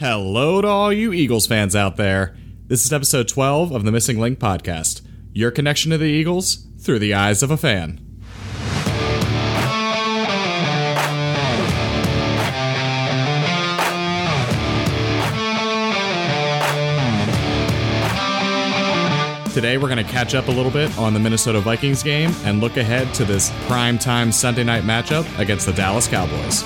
Hello to all you Eagles fans out there. This is episode 12 of the Missing Linc podcast. Your connection to the Eagles through the eyes of a fan. Today, we're going to catch up a little bit on the Minnesota Vikings game and look ahead to this primetime Sunday night matchup against the Dallas Cowboys.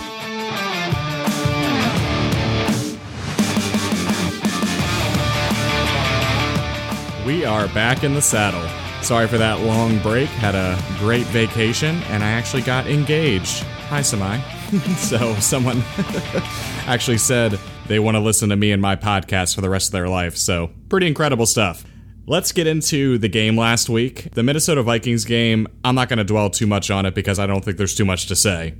We are back in the saddle. Sorry for that long break. Had a great vacation and I actually got engaged. Hi, Samai. so, someone actually said they want to listen to me and my podcast for the rest of their life. So, pretty incredible stuff. Let's get into the game last week. The Minnesota Vikings game, I'm not going to dwell too much on it because I don't think there's too much to say.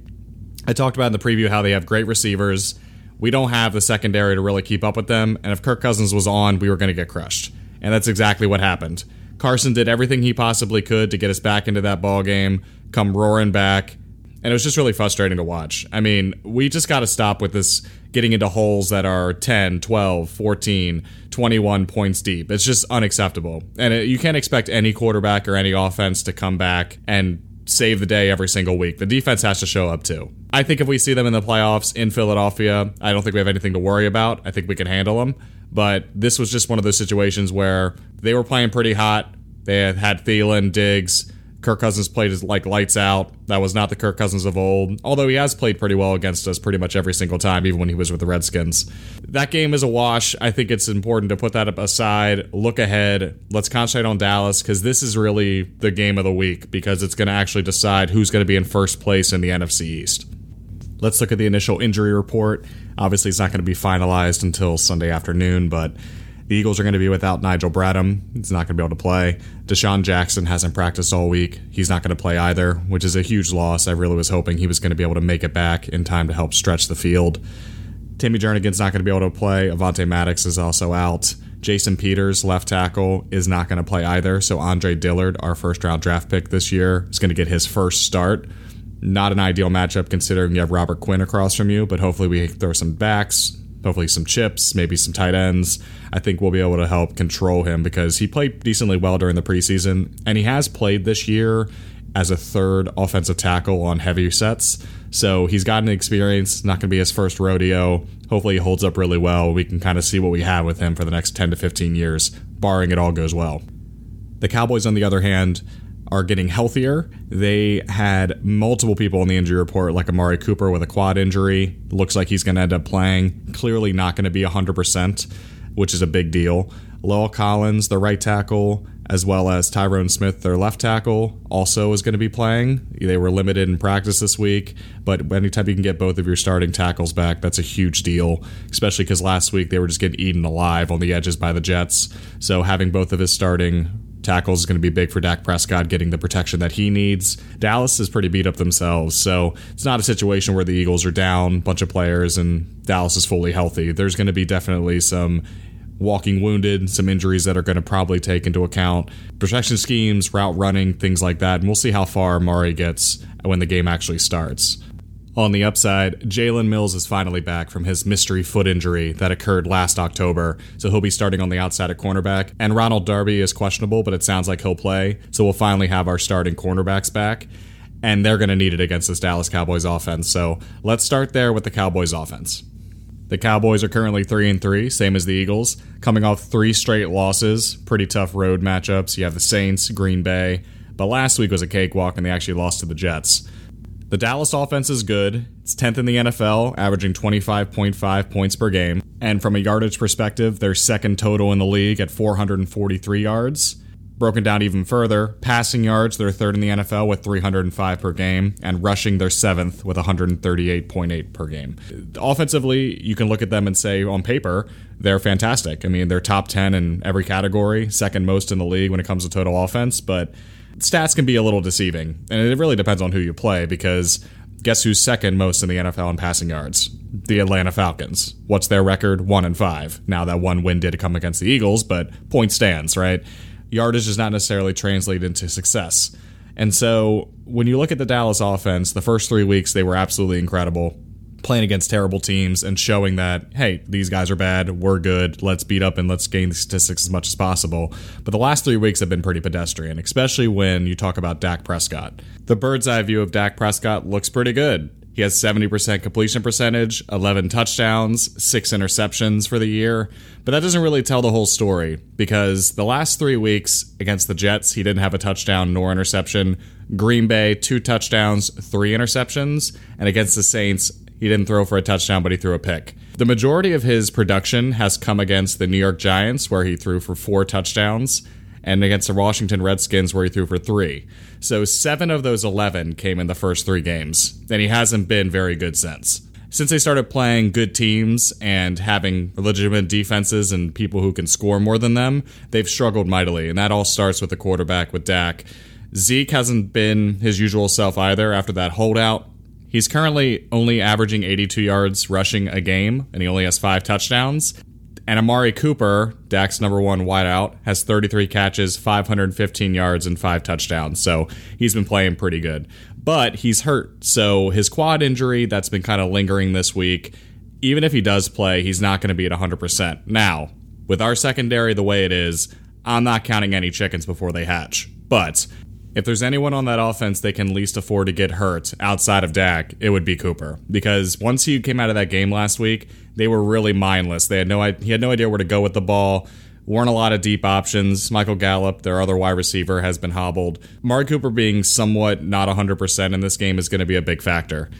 I talked about in the preview how they have great receivers. We don't have the secondary to really keep up with them, and if Kirk Cousins was on, we were going to get crushed and that's exactly what happened. Carson did everything he possibly could to get us back into that ball game, come roaring back, and it was just really frustrating to watch. I mean, we just got to stop with this getting into holes that are 10, 12, 14, 21 points deep. It's just unacceptable. And it, you can't expect any quarterback or any offense to come back and save the day every single week. The defense has to show up too. I think if we see them in the playoffs in Philadelphia, I don't think we have anything to worry about. I think we can handle them. But this was just one of those situations where they were playing pretty hot. They had, Thielen, Diggs. Kirk Cousins played like lights out. That was not the Kirk Cousins of old, although he has played pretty well against us pretty much every single time, even when he was with the Redskins. That game is a wash. I think it's important to put that aside, look ahead. Let's concentrate on Dallas because this is really the game of the week because it's going to actually decide who's going to be in first place in the NFC East. Let's look at the initial injury report. Obviously, it's not going to be finalized until Sunday afternoon, but the Eagles are going to be without Nigel Bradham. He's not going to be able to play. DeSean Jackson hasn't practiced all week. He's not going to play either, which is a huge loss. I really was hoping he was going to be able to make it back in time to help stretch the field. Timmy Jernigan's not going to be able to play. Avonte Maddox is also out. Jason Peters, left tackle, is not going to play either. So Andre Dillard, our first round draft pick this year, is going to get his first start. Not an ideal matchup considering you have Robert Quinn across from you, but hopefully we throw some backs, hopefully some chips, maybe some tight ends. I think we'll be able to help control him because he played decently well during the preseason, and he has played this year as a third offensive tackle on heavy sets. So he's gotten experience, not going to be his first rodeo. Hopefully, he holds up really well. We can kind of see what we have with him for the next 10 to 15 years, barring it all goes well. The Cowboys, on the other hand, are getting healthier. They had multiple people in the injury report, like Amari Cooper with a quad injury. Looks like he's going to end up playing. Clearly not going to be 100%, which is a big deal. La'el Collins, the right tackle, as well as Tyron Smith, their left tackle, also is going to be playing. They were limited in practice this week, but anytime you can get both of your starting tackles back, that's a huge deal, especially because last week they were just getting eaten alive on the edges by the Jets. So having both of his starting tackles is going to be big for Dak Prescott getting the protection that he needs. Dallas is pretty beat up themselves, so it's not a situation where the Eagles are down a bunch of players and Dallas is fully healthy. There's going to be definitely some walking wounded, some injuries that are going to probably take into account protection schemes, route running, things like that, and we'll see how far Murray gets when the game actually starts. On the upside, Jalen Mills is finally back from his mystery foot injury that occurred last October, so he'll be starting on the outside at cornerback. And Ronald Darby is questionable, but it sounds like he'll play, so we'll finally have our starting cornerbacks back. And they're going to need it against this Dallas Cowboys offense. So let's start there with the Cowboys offense. The Cowboys are currently 3 and 3, same as the Eagles, coming off three straight losses, pretty tough road matchups. You have the Saints, Green Bay, but last week was a cakewalk and they actually lost to the Jets. The Dallas offense is good. It's 10th in the NFL, averaging 25.5 points per game. And from a yardage perspective, they're second total in the league at 443 yards. Broken down even further, passing yards, they're third in the NFL with 305 per game, and rushing, they're seventh with 138.8 per game. Offensively, you can look at them and say, on paper, they're fantastic. I mean, they're top 10 in every category, second most in the league when it comes to total offense, but stats can be a little deceiving, and it really depends on who you play because guess who's second most in the NFL in passing yards? The Atlanta Falcons. What's their record? One and five. Now that one win did come against the Eagles, but point stands, right? Yardage does not necessarily translate into success. And so when you look at the Dallas offense, the first three weeks they were absolutely incredible. Playing against terrible teams and showing that, hey, these guys are bad, we're good, let's beat up and let's gain the statistics as much as possible. But the last three weeks have been pretty pedestrian, especially when you talk about Dak Prescott. The bird's eye view of Dak Prescott looks pretty good. He has 70% completion percentage, 11 touchdowns, 6 interceptions for the year. But that doesn't really tell the whole story because the last three weeks against the Jets, he didn't have a touchdown nor interception. Green Bay, two touchdowns, three interceptions. And against the Saints, he didn't throw for a touchdown, but he threw a pick. The majority of his production has come against the New York Giants, where he threw for four touchdowns and against the Washington Redskins, where he threw for three. So seven of those 11 came in the first three games, and he hasn't been very good since. Since they started playing good teams and having legitimate defenses and people who can score more than them, they've struggled mightily, and that all starts with the quarterback with Dak. Zeke hasn't been his usual self either after that holdout. He's currently only averaging 82 yards rushing a game, and he only has five touchdowns. And Amari Cooper, Dak's number one wideout, has 33 catches, 515 yards, and five touchdowns. So he's been playing pretty good. But he's hurt. So his quad injury that's been kind of lingering this week, even if he does play, he's not going to be at 100%. Now, with our secondary the way it is, I'm not counting any chickens before they hatch. But if there's anyone on that offense they can least afford to get hurt outside of Dak, it would be Cooper. Because once he came out of that game last week, they were really mindless. They had no he had no idea where to go with the ball. Weren't a lot of deep options. Michael Gallup, their other wide receiver, has been hobbled. Mark Cooper being somewhat not 100% in this game is going to be a big factor.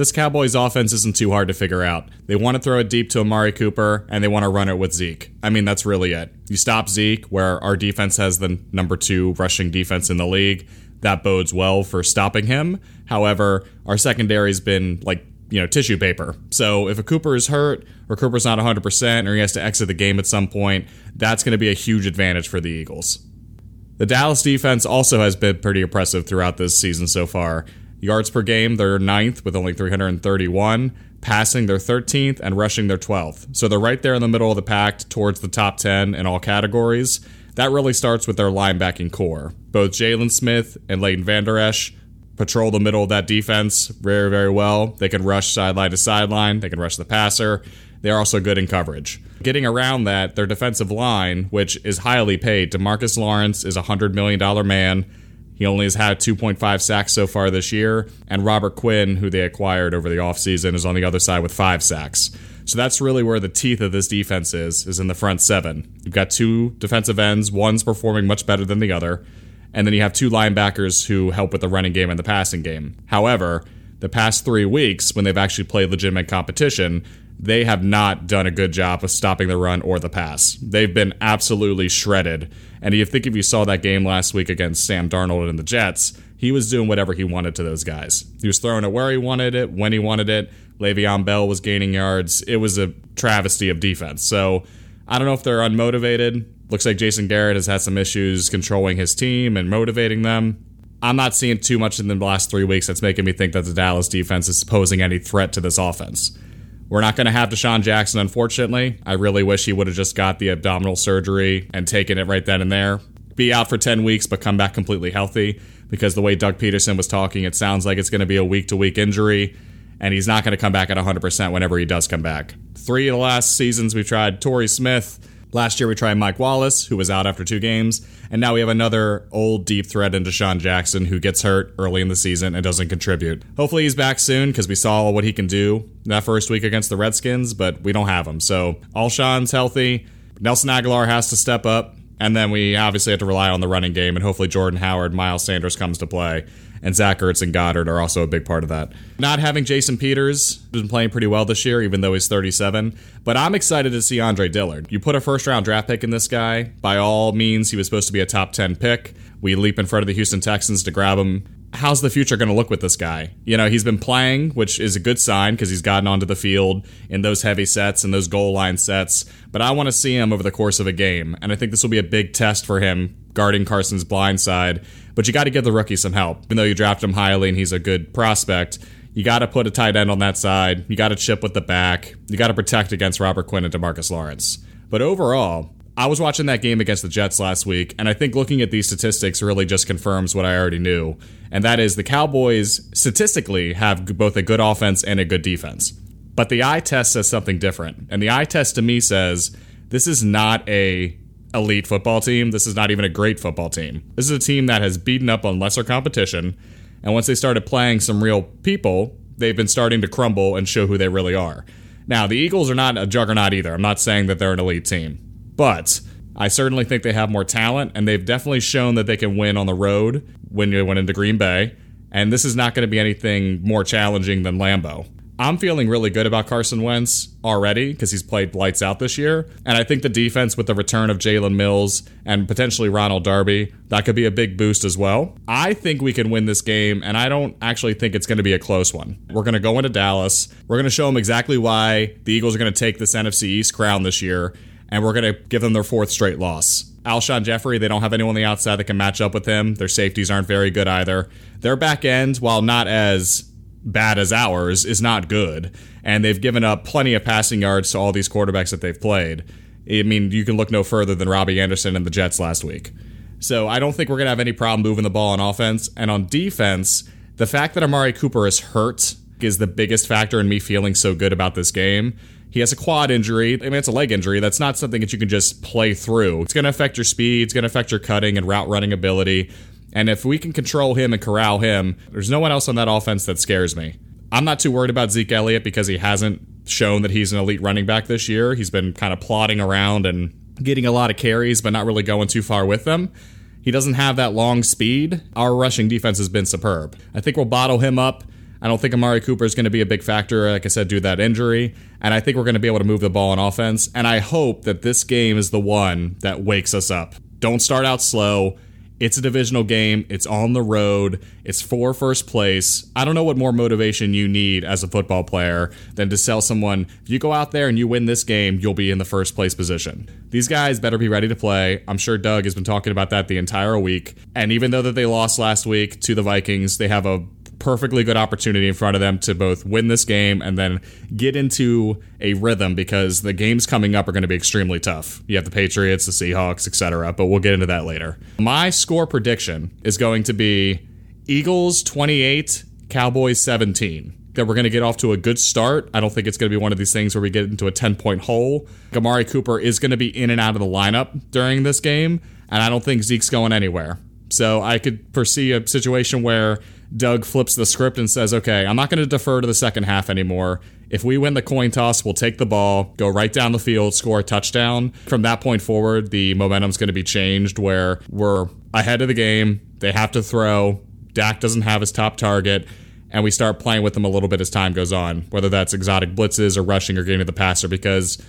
This Cowboys offense isn't too hard to figure out. They want to throw it deep to Amari Cooper and they want to run it with Zeke. I mean, that's really it. You stop Zeke, where our defense has the number two rushing defense in the league. That bodes well for stopping him. However, our secondary's been like you know tissue paper. So if a Cooper is hurt or Cooper's not 100% or he has to exit the game at some point, that's going to be a huge advantage for the Eagles. The Dallas defense also has been pretty impressive throughout this season so far. Yards per game, they're ninth with only 331. Passing, they're 13th, and rushing, they're 12th. So they're right there in the middle of the pack towards the top 10 in all categories. That really starts with their linebacking corps. Both Jaylon Smith and Leighton Vander Esch patrol the middle of that defense very, very well. They can rush sideline to sideline, they can rush the passer. They're also good in coverage. Getting around that, their defensive line, which is highly paid, Demarcus Lawrence is a $100 million man. He only has had 2.5 sacks so far this year, and Robert Quinn, who they acquired over the offseason, is on the other side with five sacks. So that's really where the teeth of this defense is, is in the front seven. You've got two defensive ends, one's performing much better than the other and then you have two linebackers who help with the running game and the passing game. However, the past three weeks, when they've actually played legitimate competition, they have not done a good job of stopping the run or the pass. They've been absolutely shredded. And you think if you saw that game last week against Sam Darnold and the Jets, he was doing whatever he wanted to those guys. He was throwing it where he wanted it, when he wanted it. Le'Veon Bell was gaining yards. It was a travesty of defense. So I don't know if they're unmotivated. Looks like Jason Garrett has had some issues controlling his team and motivating them. I'm not seeing too much in the last three weeks that's making me think that the Dallas defense is posing any threat to this offense. We're not going to have DeSean Jackson, unfortunately. I really wish he would have just got the abdominal surgery and taken it right then and there. Be out for 10 weeks, but come back completely healthy because the way Doug Pederson was talking, it sounds like it's going to be a week to week injury, and he's not going to come back at 100% whenever he does come back. Three of the last seasons we've tried Torrey Smith, Last year we tried Mike Wallace, who was out after two games, and now we have another old deep threat in DeSean Jackson, who gets hurt early in the season and doesn't contribute. Hopefully he's back soon because we saw what he can do that first week against the Redskins, but we don't have him. So Alshon's healthy. Nelson Agholor has to step up. And then we obviously have to rely on the running game, and hopefully Jordan Howard, Miles Sanders comes to play and Zach Ertz and Goedert are also a big part of that. Not having Jason Peters who's been playing pretty well this year, even though he's 37. But I'm excited to see Andre Dillard. You put a first round draft pick in this guy. By all means, he was supposed to be a top 10 pick. We leap in front of the Houston Texans to grab him. How's the future going to look with this guy? You know, he's been playing, which is a good sign because he's gotten onto the field in those heavy sets and those goal line sets. But I want to see him over the course of a game. And I think this will be a big test for him guarding Carson's blind side but you got to give the rookie some help. Even though you draft him highly and he's a good prospect, you got to put a tight end on that side. You got to chip with the back. You got to protect against Robert Quinn and Demarcus Lawrence. But overall, I was watching that game against the Jets last week, and I think looking at these statistics really just confirms what I already knew. And that is the Cowboys statistically have both a good offense and a good defense. But the eye test says something different. And the eye test to me says this is not a elite football team. This is not even a great football team. This is a team that has beaten up on lesser competition. And once they started playing some real people, they've been starting to crumble and show who they really are. Now, the Eagles are not a juggernaut either. I'm not saying that they're an elite team. But I certainly think they have more talent, and they've definitely shown that they can win on the road when you went into Green Bay. And this is not going to be anything more challenging than Lambeau. I'm feeling really good about Carson Wentz already because he's played lights out this year. And I think the defense with the return of Jalen Mills and potentially Ronald Darby, that could be a big boost as well. I think we can win this game, and I don't actually think it's going to be a close one. We're going to go into Dallas. We're going to show them exactly why the Eagles are going to take this NFC East crown this year, and we're going to give them their fourth straight loss. Alshon Jeffery, they don't have anyone on the outside that can match up with him. Their safeties aren't very good either. Their back end, while not as bad as ours is not good. And they've given up plenty of passing yards to all these quarterbacks that they've played. I mean, you can look no further than Robbie Anderson and the Jets last week. So I don't think we're going to have any problem moving the ball on offense. And on defense, the fact that Amari Cooper is hurt is the biggest factor in me feeling so good about this game. He has a quad injury. I mean, it's a leg injury. That's not something that you can just play through. It's going to affect your speed. It's going to affect your cutting and route running ability. And if we can control him and corral him, there's no one else on that offense that scares me. I'm not too worried about Zeke Elliott because he hasn't shown that he's an elite running back this year. He's been kind of plodding around and getting a lot of carries, but not really going too far with them. He doesn't have that long speed. Our rushing defense has been superb. I think we'll bottle him up. I don't think Amari Cooper is going to be a big factor, like I said, due to that injury. And I think we're going to be able to move the ball on offense. And I hope that this game is the one that wakes us up. Don't start out slow it's a divisional game. It's on the road. It's for first place. I don't know what more motivation you need as a football player than to sell someone, if you go out there and you win this game, you'll be in the first place position. These guys better be ready to play. I'm sure Doug has been talking about that the entire week. And even though that they lost last week to the Vikings, they have a perfectly good opportunity in front of them to both win this game and then get into a rhythm because the games coming up are going to be extremely tough. You have the Patriots, the Seahawks, etc., but we'll get into that later. My score prediction is going to be Eagles 28, Cowboys 17 that we're going to get off to a good start. I don't think it's going to be one of these things where we get into a 10 point hole. Amari Cooper is going to be in and out of the lineup during this game, and I don't think Zeke's going anywhere. So I could foresee a situation where Doug flips the script and says, okay, I'm not going to defer to the second half anymore. If we win the coin toss, we'll take the ball, go right down the field, score a touchdown. From that point forward, the momentum's going to be changed where we're ahead of the game. They have to throw. Dak doesn't have his top target. And we start playing with them a little bit as time goes on, whether that's exotic blitzes or rushing or getting to the passer, because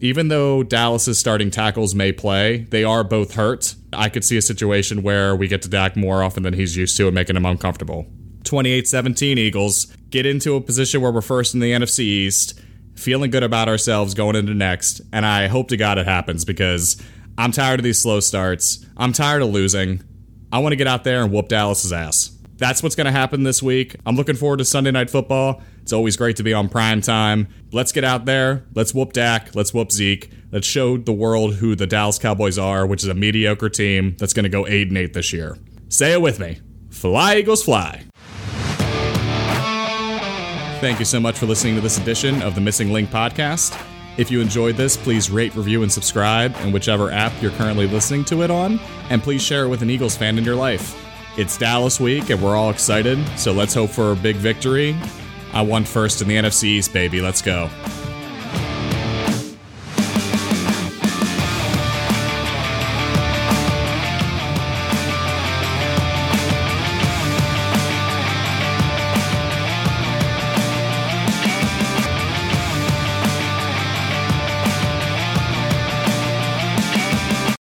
even though Dallas's starting tackles may play, they are both hurt. I could see a situation where we get to Dak more often than he's used to and making him uncomfortable. 28 17 Eagles get into a position where we're first in the NFC East, feeling good about ourselves going into next. And I hope to God it happens because I'm tired of these slow starts. I'm tired of losing. I want to get out there and whoop Dallas's ass. That's what's going to happen this week. I'm looking forward to Sunday Night Football. It's always great to be on prime time. Let's get out there. Let's whoop Dak. Let's whoop Zeke. Let's show the world who the Dallas Cowboys are, which is a mediocre team that's going to go 8 and 8 this year. Say it with me. Fly, Eagles, fly. Thank you so much for listening to this edition of the Missing Linc podcast. If you enjoyed this, please rate, review, and subscribe in whichever app you're currently listening to it on, and please share it with an Eagles fan in your life. It's Dallas week, and we're all excited, so let's hope for a big victory. I won first in the NFC East, baby. Let's go.